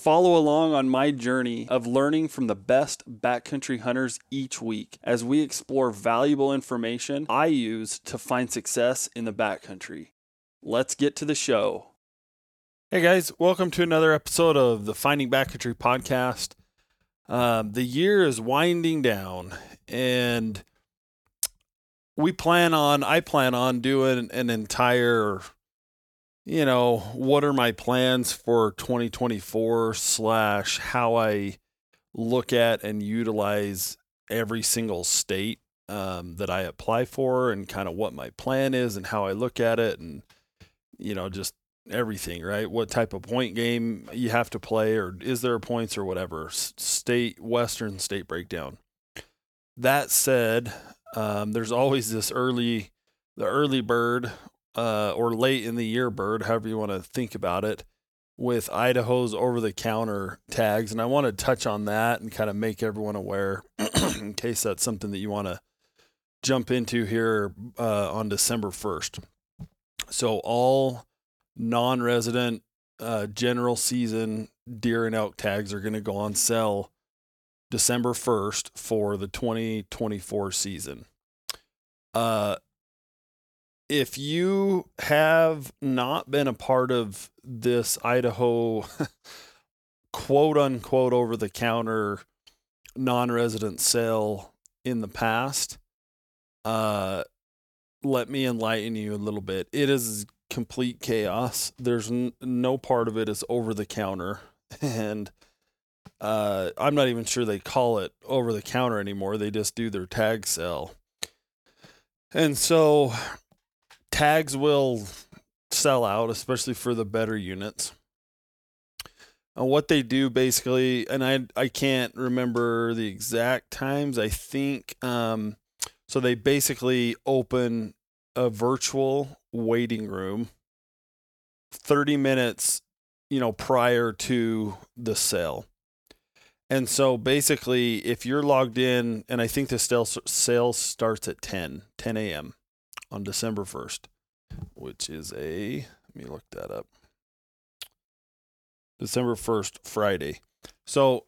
Follow along on my journey of learning from the best backcountry hunters each week as we explore valuable information I use to find success in the backcountry. Let's get to the show. Hey guys, welcome to another episode of the Finding Backcountry podcast. Um, the year is winding down, and we plan on, I plan on doing an entire you know, what are my plans for 2024 slash how I look at and utilize every single state um, that I apply for and kind of what my plan is and how I look at it and, you know, just everything, right? What type of point game you have to play or is there points or whatever. State, Western state breakdown. That said, um, there's always this early, the early bird uh, or late in the year bird, however you want to think about it, with Idaho's over the counter tags. And I want to touch on that and kind of make everyone aware in case that's something that you want to jump into here uh, on December 1st. So, all non resident uh, general season deer and elk tags are going to go on sale December 1st for the 2024 season. Uh, if you have not been a part of this Idaho quote unquote over the counter non resident sale in the past, uh, let me enlighten you a little bit. It is complete chaos. There's n- no part of it is over the counter. And uh, I'm not even sure they call it over the counter anymore. They just do their tag sale. And so tags will sell out, especially for the better units. And what they do basically, and I I can't remember the exact times. I think um, so. They basically open a virtual waiting room, thirty minutes, you know, prior to the sale. And so basically, if you're logged in, and I think the sale starts at 10, 10 a.m on December 1st, which is a, let me look that up. December 1st, Friday. So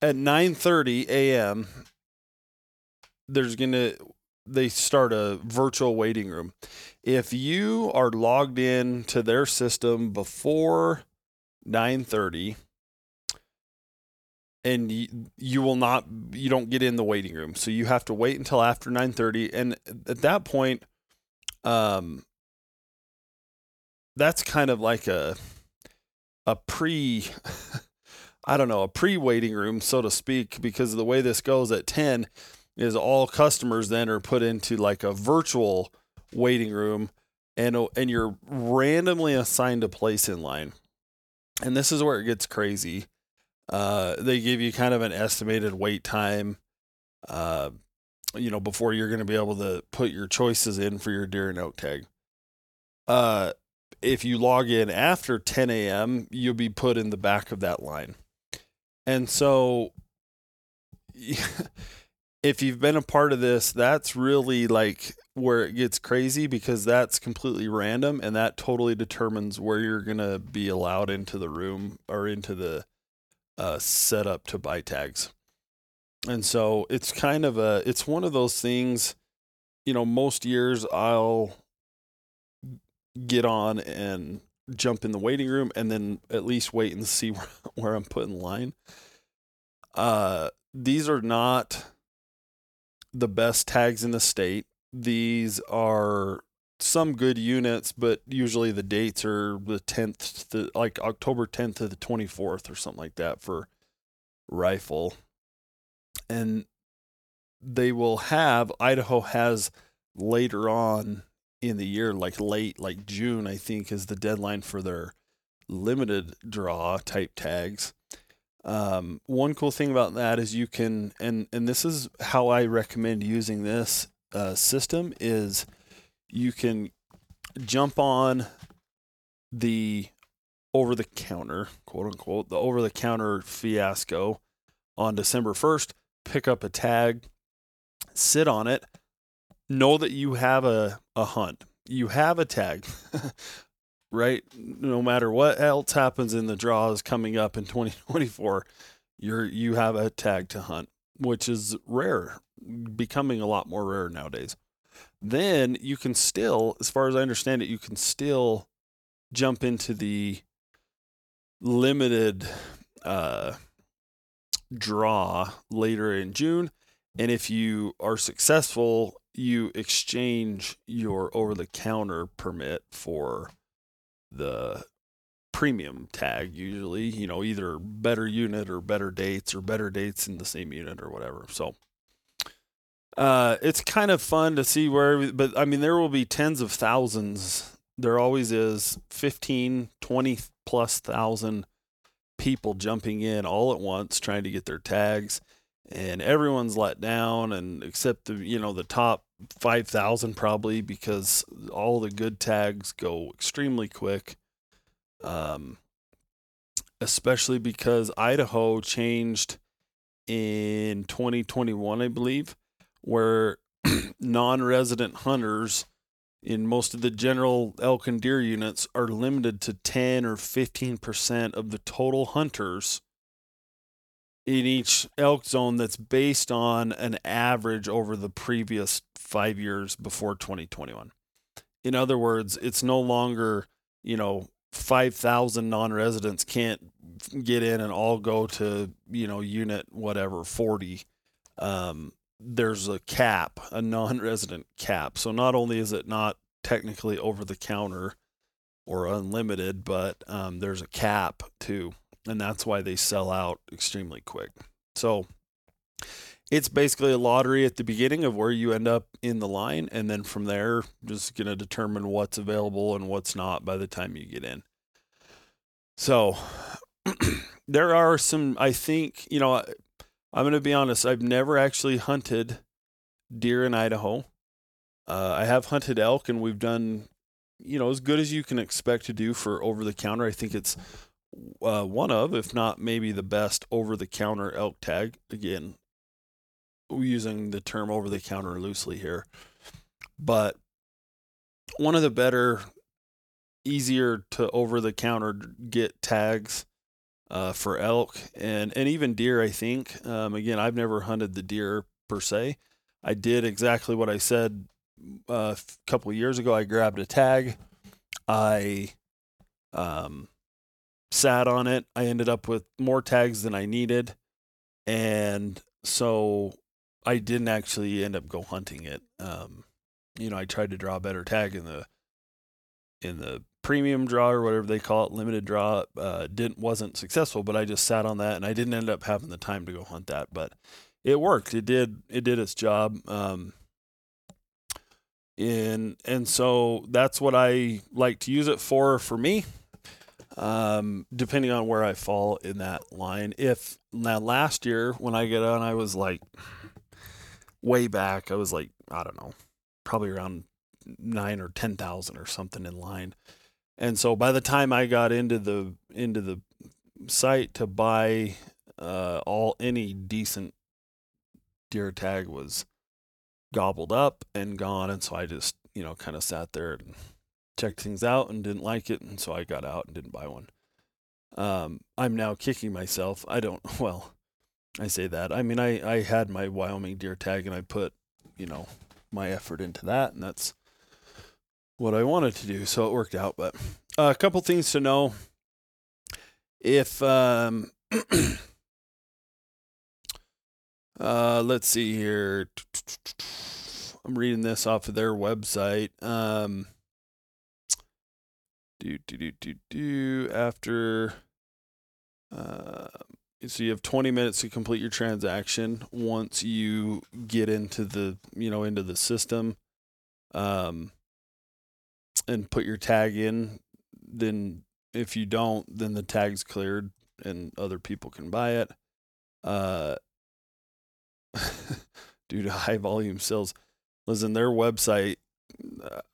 at 9:30 a.m. there's going to they start a virtual waiting room. If you are logged in to their system before 9:30 and you, you will not you don't get in the waiting room. So you have to wait until after 9:30 and at that point um that's kind of like a a pre I don't know, a pre-waiting room so to speak because the way this goes at 10 is all customers then are put into like a virtual waiting room and and you're randomly assigned a place in line. And this is where it gets crazy uh, they give you kind of an estimated wait time, uh, you know, before you're going to be able to put your choices in for your deer and elk tag. Uh, if you log in after 10 a.m., you'll be put in the back of that line. And so, if you've been a part of this, that's really like where it gets crazy because that's completely random and that totally determines where you're going to be allowed into the room or into the uh, set up to buy tags. And so it's kind of a, it's one of those things, you know, most years I'll get on and jump in the waiting room and then at least wait and see where, where I'm put in line. Uh, these are not the best tags in the state. These are some good units, but usually the dates are the 10th, to, like October 10th to the 24th or something like that for rifle. And they will have, Idaho has later on in the year, like late, like June, I think, is the deadline for their limited draw type tags. Um, one cool thing about that is you can, and and this is how I recommend using this uh, system is you can jump on the over the counter, quote unquote, the over the counter fiasco on December 1st, pick up a tag, sit on it, know that you have a, a hunt. You have a tag, right? No matter what else happens in the draws coming up in 2024, you're you have a tag to hunt, which is rare, becoming a lot more rare nowadays. Then you can still, as far as I understand it, you can still jump into the limited uh, draw later in June. And if you are successful, you exchange your over the counter permit for the premium tag, usually, you know, either better unit or better dates or better dates in the same unit or whatever. So, uh, it's kind of fun to see where, but I mean, there will be tens of thousands. There always is 15, 20 plus thousand people jumping in all at once trying to get their tags and everyone's let down and except the you know the top 5000 probably because all the good tags go extremely quick um especially because Idaho changed in 2021 I believe where non-resident hunters in most of the general elk and deer units are limited to 10 or 15% of the total hunters in each elk zone that's based on an average over the previous five years before 2021. In other words, it's no longer, you know, 5,000 non residents can't get in and all go to, you know, unit whatever, 40. Um, there's a cap, a non-resident cap. So not only is it not technically over the counter or unlimited, but um, there's a cap too, and that's why they sell out extremely quick. So it's basically a lottery at the beginning of where you end up in the line, and then from there, just going to determine what's available and what's not by the time you get in. So there are some, I think, you know, I'm going to be honest, I've never actually hunted deer in Idaho. Uh, I have hunted elk, and we've done, you know, as good as you can expect to do for over the counter. I think it's uh, one of, if not maybe the best over the counter elk tag. Again, using the term over the counter loosely here, but one of the better, easier to over the counter get tags uh, for elk and and even deer. I think. Um, again, I've never hunted the deer per se. I did exactly what I said uh, a couple years ago. I grabbed a tag. I um, sat on it. I ended up with more tags than I needed, and so I didn't actually end up go hunting it. Um, you know, I tried to draw a better tag in the in the premium draw or whatever they call it, limited draw, uh, didn't wasn't successful. But I just sat on that, and I didn't end up having the time to go hunt that. But it worked. It did. It did its job. Um, and and so that's what I like to use it for. For me, um, depending on where I fall in that line. If now last year when I get on, I was like way back. I was like I don't know, probably around nine or ten thousand or something in line. And so by the time I got into the into the site to buy uh, all any decent deer tag was gobbled up and gone, and so I just you know kind of sat there and checked things out and didn't like it, and so I got out and didn't buy one. Um, I'm now kicking myself. I don't well, I say that. I mean, I I had my Wyoming deer tag and I put you know my effort into that, and that's what I wanted to do, so it worked out. But uh, a couple things to know. If um, uh, let's see here, I'm reading this off of their website. Um, do do do do do after. Uh, so you have 20 minutes to complete your transaction once you get into the you know into the system um and put your tag in, then if you don't, then the tag's cleared and other people can buy it. Uh, due to high volume sales. Listen, their website,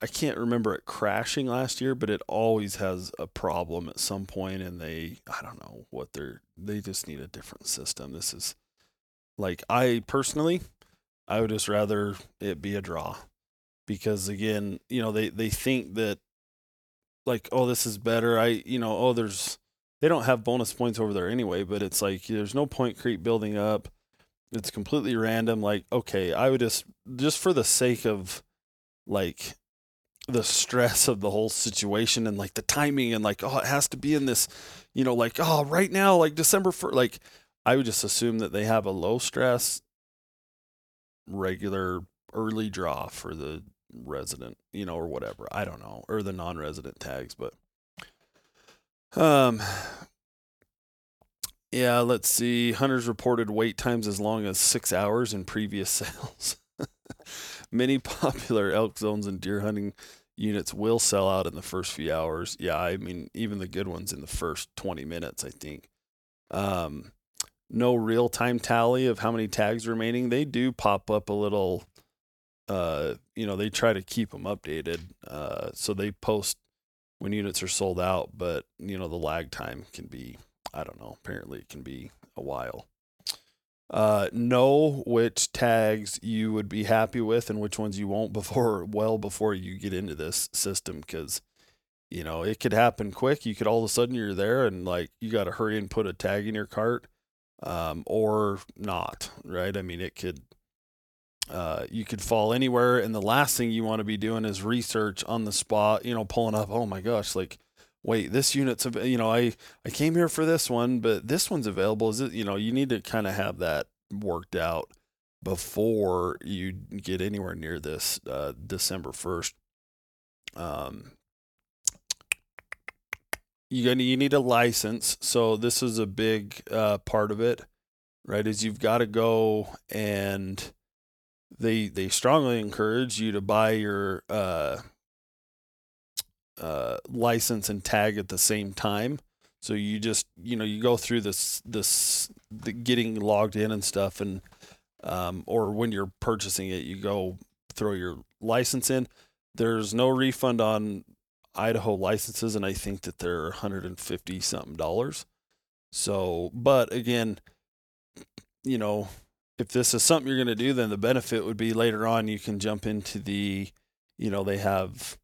I can't remember it crashing last year, but it always has a problem at some point, and they, I don't know what they're, they just need a different system. This is like, I personally, I would just rather it be a draw because again, you know, they, they think that like, oh, this is better. I, you know, oh, there's, they don't have bonus points over there anyway, but it's like there's no point creep building up. It's completely random. Like, okay, I would just, just for the sake of like the stress of the whole situation and like the timing and like, oh, it has to be in this, you know, like, oh, right now, like December 1st, like, I would just assume that they have a low stress, regular early draw for the resident, you know, or whatever. I don't know, or the non-resident tags, but um yeah, let's see. Hunters reported wait times as long as 6 hours in previous sales. Many popular elk zones and deer hunting units will sell out in the first few hours. Yeah, I mean, even the good ones in the first 20 minutes, I think. Um, no real time tally of how many tags remaining. They do pop up a little uh, you know, they try to keep them updated. Uh, so they post when units are sold out, but you know, the lag time can be, I don't know, apparently it can be a while. Uh, know which tags you would be happy with and which ones you won't before, well, before you get into this system. Cause you know, it could happen quick. You could all of a sudden you're there and like, you got to hurry and put a tag in your cart, um, or not, right? I mean, it could, uh, you could fall anywhere, and the last thing you want to be doing is research on the spot. You know, pulling up. Oh my gosh, like, wait, this unit's you know, I I came here for this one, but this one's available. Is it? You know, you need to kind of have that worked out before you get anywhere near this uh, December first. Um, you gonna you need a license, so this is a big uh, part of it, right? Is you've got to go and they they strongly encourage you to buy your uh, uh, license and tag at the same time. So you just you know you go through this this the getting logged in and stuff, and um, or when you're purchasing it, you go throw your license in. There's no refund on Idaho licenses, and I think that they're 150 something dollars. So, but again, you know, if this is something you're going to do, then the benefit would be later on you can jump into the, you know, they have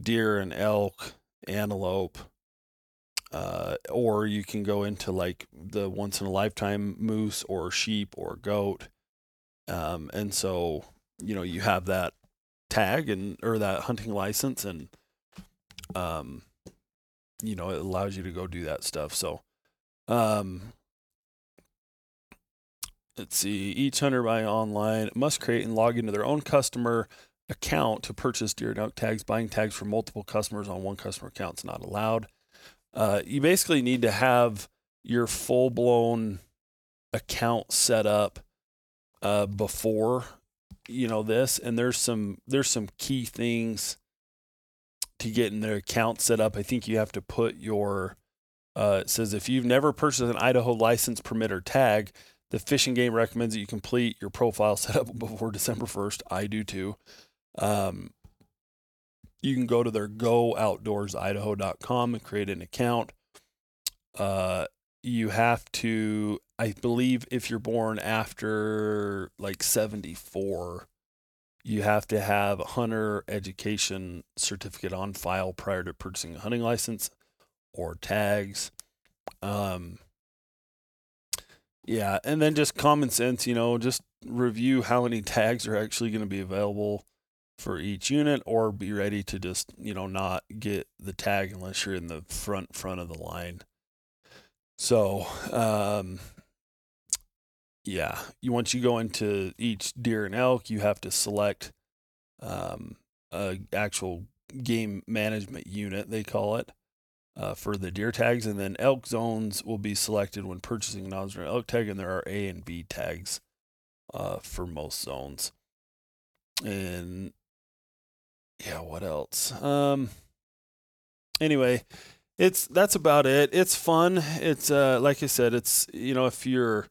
deer and elk, antelope, uh, or you can go into like the once in a lifetime moose or sheep or goat. Um, and so, you know, you have that tag and or that hunting license and um you know, it allows you to go do that stuff. So um let's see, each hunter buying online must create and log into their own customer account to purchase deer and elk tags. Buying tags for multiple customers on one customer account is not allowed. Uh, you basically need to have your full blown account set up uh, before you know this, and there's some there's some key things to getting their account set up. I think you have to put your uh, it says if you've never purchased an Idaho license permit or tag, the fishing Game recommends that you complete your profile setup before December 1st. I do too. Um, you can go to their gooutdoorsidaho.com and create an account. Uh, you have to, I believe, if you're born after like 74, you have to have a hunter education certificate on file prior to purchasing a hunting license or tags. Um, yeah, and then just common sense, you know, just review how many tags are actually going to be available for each unit or be ready to just, you know, not get the tag unless you're in the front front of the line. So, um yeah, you once you go into each deer and elk, you have to select um a actual game management unit, they call it uh, for the deer tags, and then elk zones will be selected when purchasing an Osner elk tag, and there are A and B tags uh, for most zones. And yeah, what else? Um, anyway, it's that's about it. It's fun. It's uh, like I said, it's you know if you're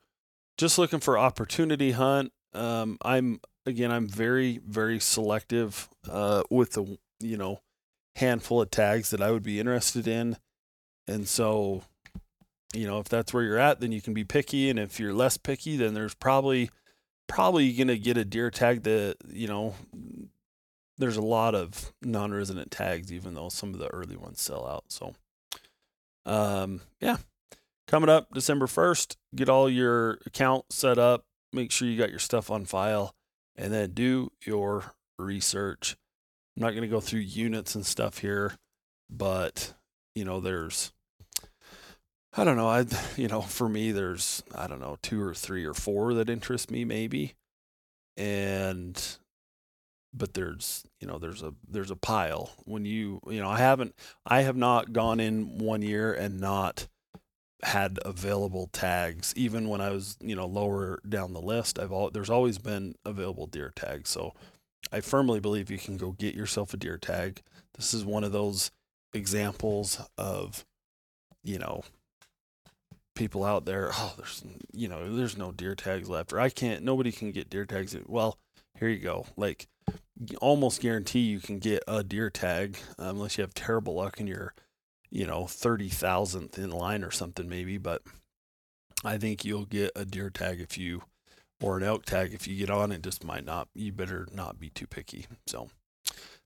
just looking for opportunity hunt, um, I'm again, I'm very, very selective uh, with the, you know, handful of tags that I would be interested in. And so, you know, if that's where you're at, then you can be picky. And if you're less picky, then there's probably, probably to get a deer tag that, you know, there's a lot of non-resident tags, even though some of the early ones sell out. So, um, yeah, coming up December 1st, get all your account set up, make sure you got your stuff on file, and then do your research. I'm not going to go through units and stuff here, but you know, there's I don't know, I you know, for me there's I don't know, two or three or four that interest me maybe. And but there's you know there's a there's a pile. When you you know I haven't I have not gone in one year and not had available tags. Even when I was you know lower down the list I've all there's always been available deer tags. So I firmly believe you can go get yourself a deer tag this is one of those examples of you know people out there oh there's you know there's no deer tags left or I can't nobody can get deer tags well here you go like almost guarantee you can get a deer tag um, unless you have terrible luck and you're, you know, 30,000th in line or something maybe. But I think you'll get a deer tag if you, or an elk tag if you get on. It just might not, you better not be too picky. So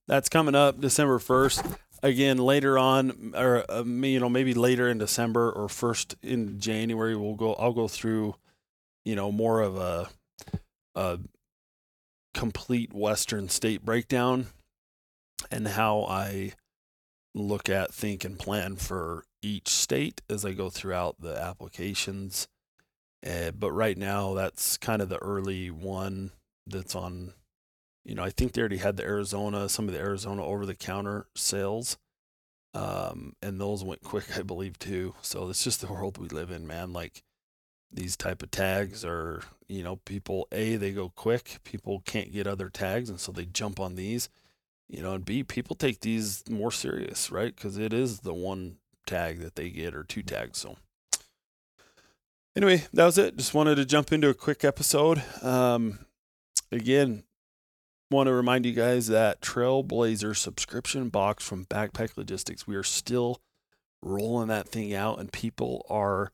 that's coming up December 1st. Again, later on, or uh, you know, maybe later in December or first in January, we'll go. I'll go through, you know, more of a, a complete Western state breakdown and how I look at, think, and plan for each state as I go throughout the applications. Uh, but right now, that's kind of the early one that's on. You know, I think they already had the Arizona, some of the Arizona over the counter sales. Um, and those went quick, I believe, too. So it's just the world we live in, man. Like, these type of tags are you know people a they go quick people can't get other tags and so they jump on these you know and b people take these more serious right because it is the one tag that they get or two tags so anyway that was it just wanted to jump into a quick episode um, again want to remind you guys that trailblazer subscription box from backpack logistics we are still rolling that thing out and people are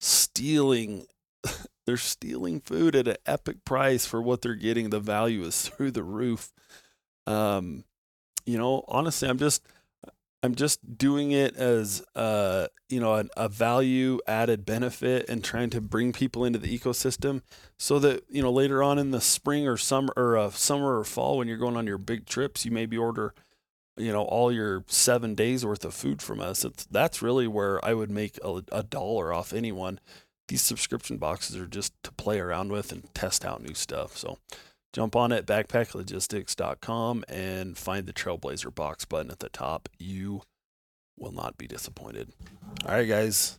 stealing they're stealing food at an epic price for what they're getting. The value is through the roof. Um, you know, honestly, I'm just I'm just doing it as uh, you know, a, a value added benefit and trying to bring people into the ecosystem so that, you know, later on in the spring or summer or uh, summer or fall when you're going on your big trips, you maybe order you know all your seven days worth of food from us. It's, that's really where i would make a, a dollar off anyone. These subscription boxes are just to play around with and test out new stuff. So jump on it backpacklogistics.com and find the trailblazer box button at the top you will not be disappointed all right guys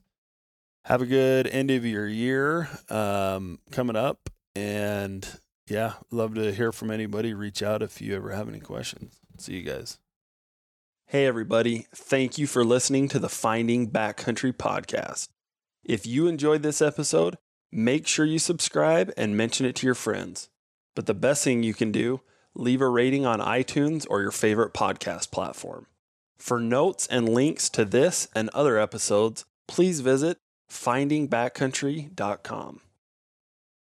have a good end of your year um, coming up and yeah love to hear from anybody reach out if you ever have any questions see you guys Hey, everybody. Thank you for listening to the Finding Backcountry podcast. If you enjoyed this episode, make sure you subscribe and mention it to your friends. But the best thing you can do, leave a rating on iTunes or your favorite podcast platform. For notes and links to this and other episodes, please visit findingbackcountry.com.